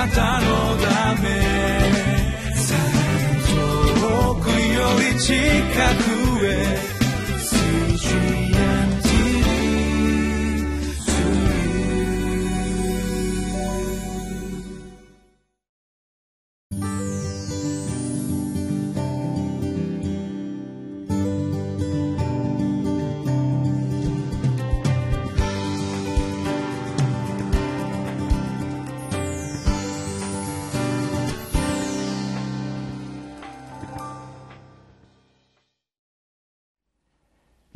なたのため。遠くより近く。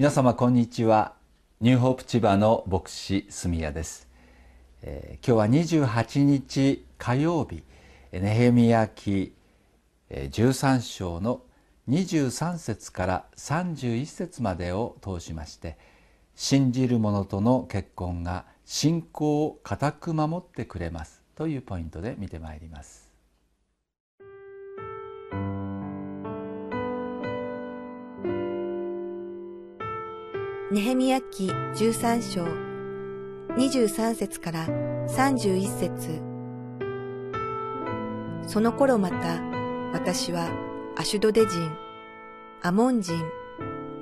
皆様こんにちは。ニューホープ千葉の牧師住谷です、えー、今日は28日火曜日。ネヘミヤ記13章の23節から31節までを通しまして信じる者との結婚が信仰を固く守ってくれますというポイントで見てまいります。ネヘミヤ記13章23節から31節その頃また私はアシュドデ人、アモン人、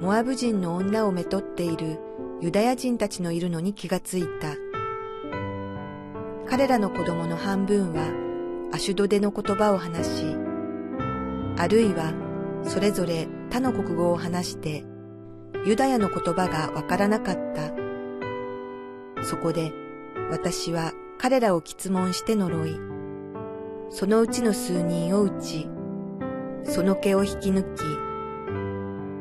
モアブ人の女をめとっているユダヤ人たちのいるのに気がついた。彼らの子供の半分はアシュドデの言葉を話し、あるいはそれぞれ他の国語を話してユダヤの言葉がわからなかった。そこで私は彼らを質問して呪い、そのうちの数人を打ち、その毛を引き抜き、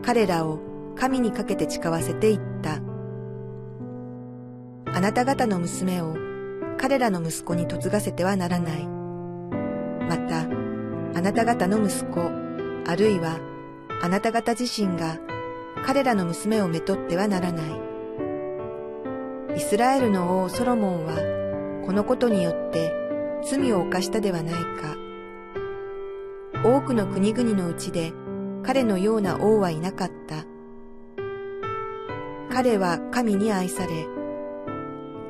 彼らを神にかけて誓わせていった。あなた方の娘を彼らの息子に嫁がせてはならない。また、あなた方の息子、あるいはあなた方自身が彼らの娘をめとってはならない。イスラエルの王ソロモンは、このことによって罪を犯したではないか。多くの国々のうちで彼のような王はいなかった。彼は神に愛され、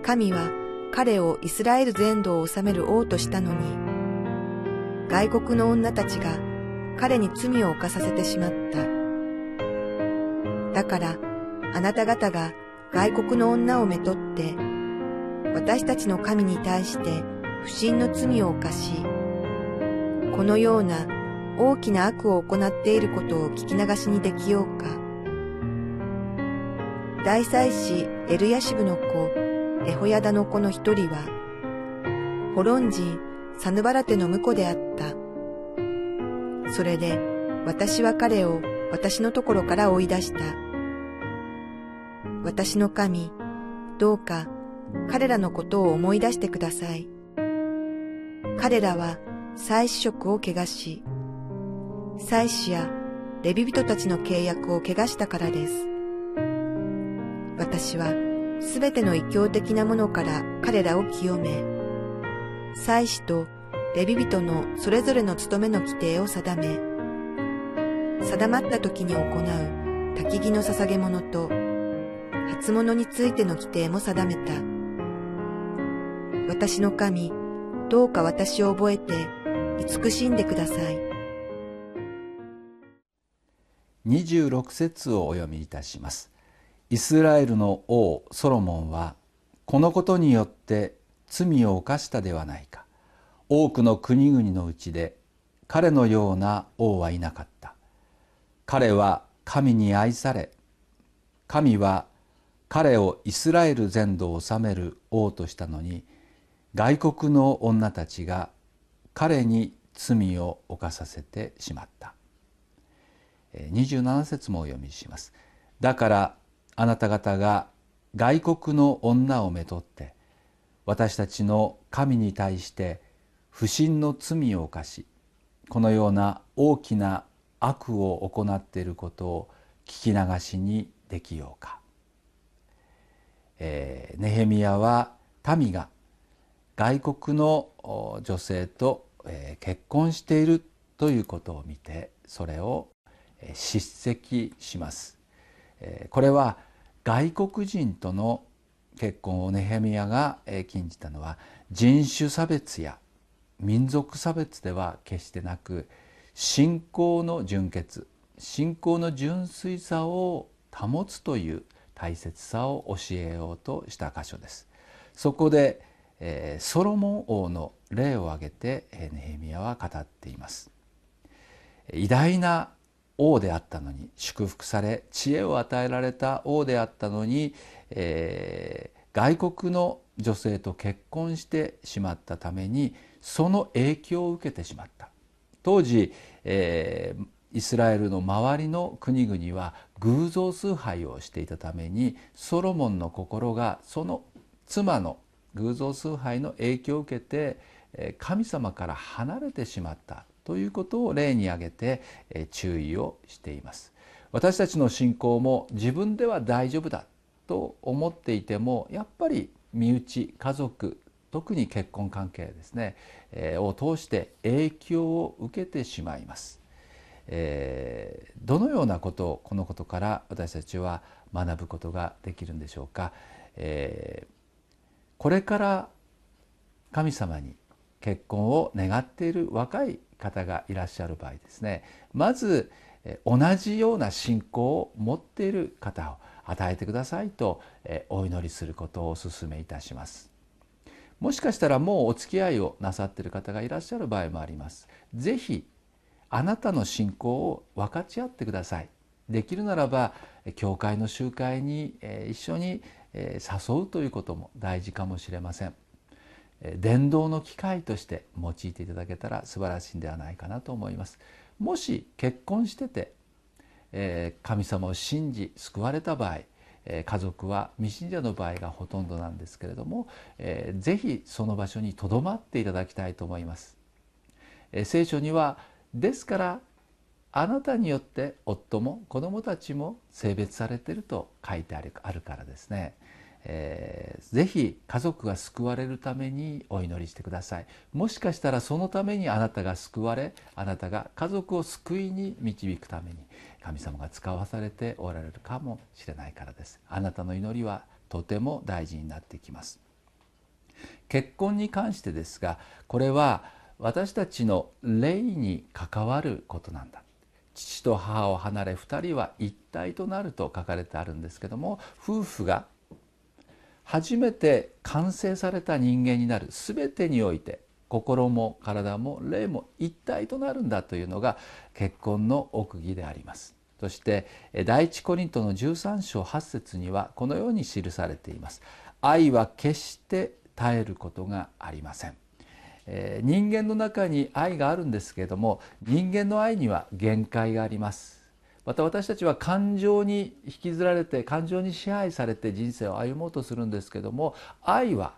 神は彼をイスラエル全土を治める王としたのに、外国の女たちが彼に罪を犯させてしまった。だから、あなた方が外国の女をめとって、私たちの神に対して不信の罪を犯し、このような大きな悪を行っていることを聞き流しにできようか。大祭司エルヤシブの子、エホヤダの子の一人は、ホロン人サヌバラテの婿であった。それで私は彼を私のところから追い出した。私の神、どうか彼らのことを思い出してください。彼らは祭司職を汚し、祭司やレビ人たちの契約を汚したからです。私はすべての異教的なものから彼らを清め、祭司とレビ人のそれぞれの務めの規定を定め、定まった時に行う焚き木の捧げ物と初物についての規定も定めた。私の神、どうか私を覚えて慈しんでください。26節をお読みいたします。イスラエルの王ソロモンはこのことによって罪を犯したではないか。多くの国々のうちで彼のような王はいなかった。彼は神に愛され神は彼をイスラエル全土を治める王としたのに外国の女たちが彼に罪を犯させてしまった。27節もお読みします。だからあなた方が外国の女をめとって私たちの神に対して不信の罪を犯しこのような大きな悪を行っていることを聞き流しにできようか、えー、ネヘミヤは民が外国の女性と、えー、結婚しているということを見てそれを叱責します、えー、これは外国人との結婚をネヘミヤが禁じたのは人種差別や民族差別では決してなく信仰の純潔信仰の純粋さを保つという大切さを教えようとした箇所です。そこで、えー、ソロモン王の例を挙げてネヘミヤは語っています。偉大な王であったのに祝福され知恵を与えられた王であったのに、えー、外国の女性と結婚してしまったためにその影響を受けてしまった。当時、えー、イスラエルの周りの国々は偶像崇拝をしていたためにソロモンの心がその妻の偶像崇拝の影響を受けて神様から離れてしまったということを例に挙げて注意をしています。私たちの信仰も自分では大丈夫だと思っていてもやっぱり身内家族特に結婚関係ですね、えー、を通して影響を受けてしまいます、えー、どのようなことをこのことから私たちは学ぶことができるんでしょうか、えー、これから神様に結婚を願っている若い方がいらっしゃる場合ですねまず同じような信仰を持っている方を与えてくださいとお祈りすることをお勧めいたします。もしかしたらもうお付き合いをなさっている方がいらっしゃる場合もあります。是非あなたの信仰を分かち合ってください。できるならば教会の集会に一緒に誘うということも大事かもしれません。伝道の機会として用いていただけたら素晴らしいんではないかなと思います。もし結婚してて神様を信じ救われた場合家族は未信者の場合がほとんどなんですけれども、えー、ぜひその場所にとどまっていただきたいと思います。え、聖書にはですからあなたによって夫も子供たちも性別されていると書いてあるからですね。えー、ぜひ家族が救われるためにお祈りしてください。もしかしたらそのためにあなたが救われあなたが家族を救いに導くために神様が使わされておられるかもしれないからです。あなたの祈りはとても大事になってきます。結婚に関してですがこれは私たちの霊に関わることなんだ。父と母を離れ2人は一体となると書かれてあるんですけども夫婦が初めて完成された人間になる全てにおいて心も体も霊も一体となるんだというのが結婚の奥義であります。そして第一コリントの13章8節にはこのように記されています。愛は決して絶えることがありません。え人間の中に愛があるんですけれども人間の愛には限界があります。また私たちは感情に引きずられて感情に支配されて人生を歩もうとするんですけども愛は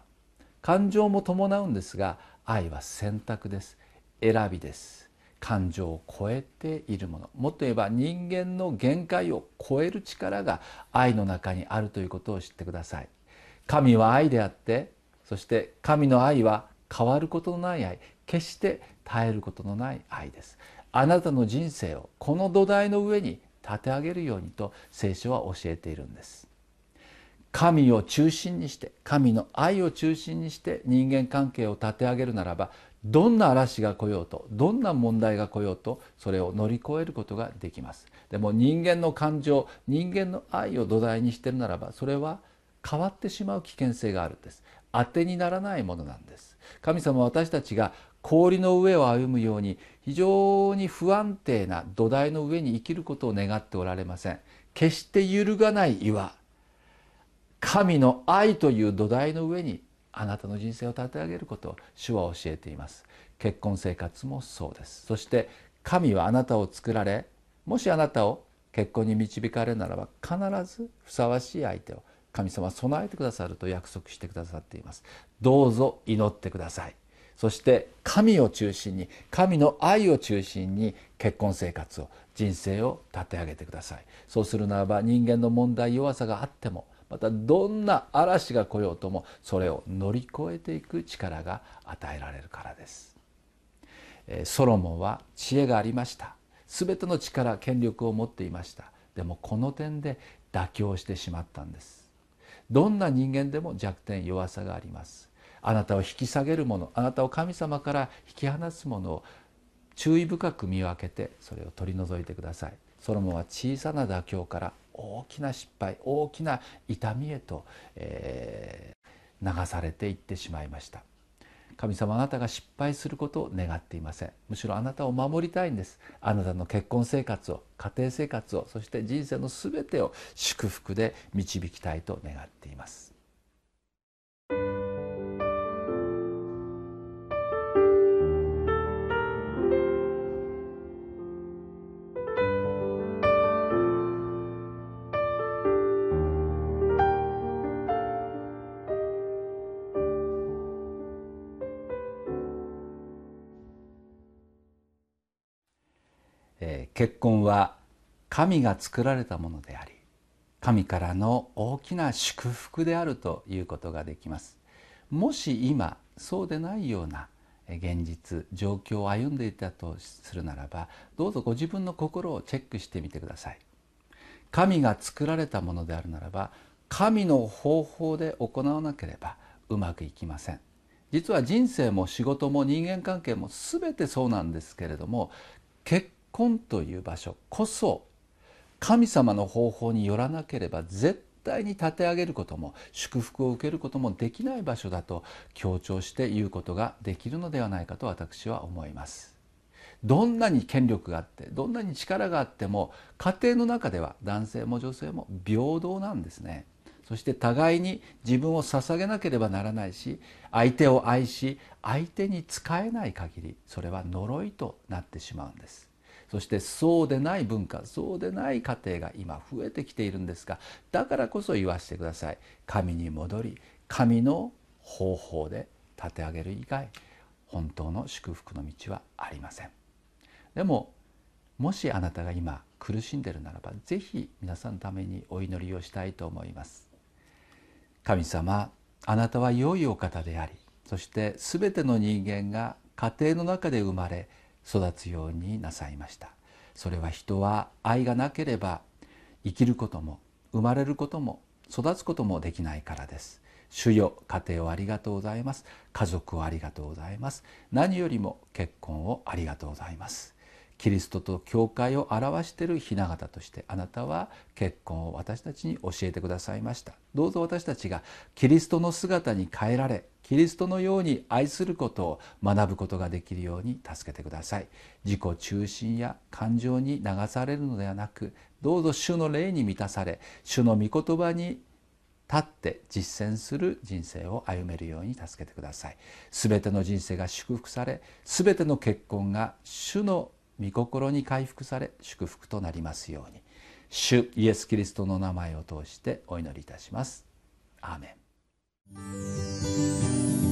感情も伴うんですが愛は選択です。選びです。感情を超えているもの。もっと言えば人間の限界を超える力が愛の中にあるということを知ってください。神は愛であってそして神の愛は変わることのない愛。決して絶えることのない愛です。あなたの人生をこの土台の上に立て上げるようにと聖書は教えているんです。神を中心にして神の愛を中心にして人間関係を立て上げるならばどんな嵐が来ようとどんな問題が来ようとそれを乗り越えることができます。でも人間の感情人間の愛を土台にしてるならばそれは変わってしまう危険性があるんです。当てにならないものなんです。神様は私たちが氷の上を歩むように非常に不安定な土台の上に生きることを願っておられません。決して揺るがない岩。神の愛という土台の上にあなたの人生を立て上げることを主は教えています。結婚生活もそうです。そして神はあなたを作られもしあなたを結婚に導かれるならば必ずふさわしい相手を神様は備えてくださると約束してくださっています。どうぞ祈ってください。そして神を中心に神の愛を中心に結婚生活を人生を立て上げてください。そうするならば人間の問題弱さがあってもまたどんな嵐が来ようともそれを乗り越えていく力が与えられるからです。ソロモンは知恵がありました。全ての力権力を持っていました。でもこの点で妥協してしまったんです。どんな人間でも弱点弱さがあります。あなたを引き下げるものあなたを神様から引き離すものを注意深く見分けてそれを取り除いてください。ソロモンは小さな妥協から大きな失敗大きな痛みへと、えー、流されていってしまいました。神様あなたが失敗することを願っていません。むしろあなたを守りたいんです。あなたの結婚生活を家庭生活をそして人生の全てを祝福で導きたいと願っています。結婚は神が作られたものであり神からの大きな祝福であるということができます。もし今そうでないような現実状況を歩んでいたとするならばどうぞご自分の心をチェックしてみてください。神が作られたものであるならば神の方法で行わなければうまくいきません。実は人生も仕事も人間関係も全てそうなんですけれども結婚という場所こそ神様の方法によらなければ絶対に立て上げることも祝福を受けることもできない場所だと強調して言うことができるのではないかと私は思います。どんなに権力があってどんなに力があっても家庭の中では男性も女性も平等なんですね。そして互いに自分を捧げなければならないし相手を愛し相手に仕えない限りそれは呪いとなってしまうんです。そしてそうでない文化そうでない家庭が今増えてきているんですがだからこそ言わせてください。神に戻り神の方法で立て上げる以外本当の祝福の道はありません。でももしあなたが今苦しんでいるならば是非皆さんのためにお祈りをしたいと思います。神様あなたは良いお方でありそして全ての人間が家庭の中で生まれ育つようになさいました。それは人は愛がなければ生きることも生まれることも育つこともできないからです。主よ家庭をありがとうございます。家族をありがとうございます。何よりも結婚をありがとうございます。キリストと教会を表している雛形としてあなたは結婚を私たちに教えてくださいました。どうぞ私たちがキリストの姿に変えられキリストのように愛することを学ぶことができるように助けてください。自己中心や感情に流されるのではなくどうぞ主の霊に満たされ主の御言葉に立って実践する人生を歩めるように助けてください。すべての人生が祝福されすべての結婚が主の御心に回復され祝福となりますように。主イエス・キリストの名前を通してお祈りいたします。アーメン。な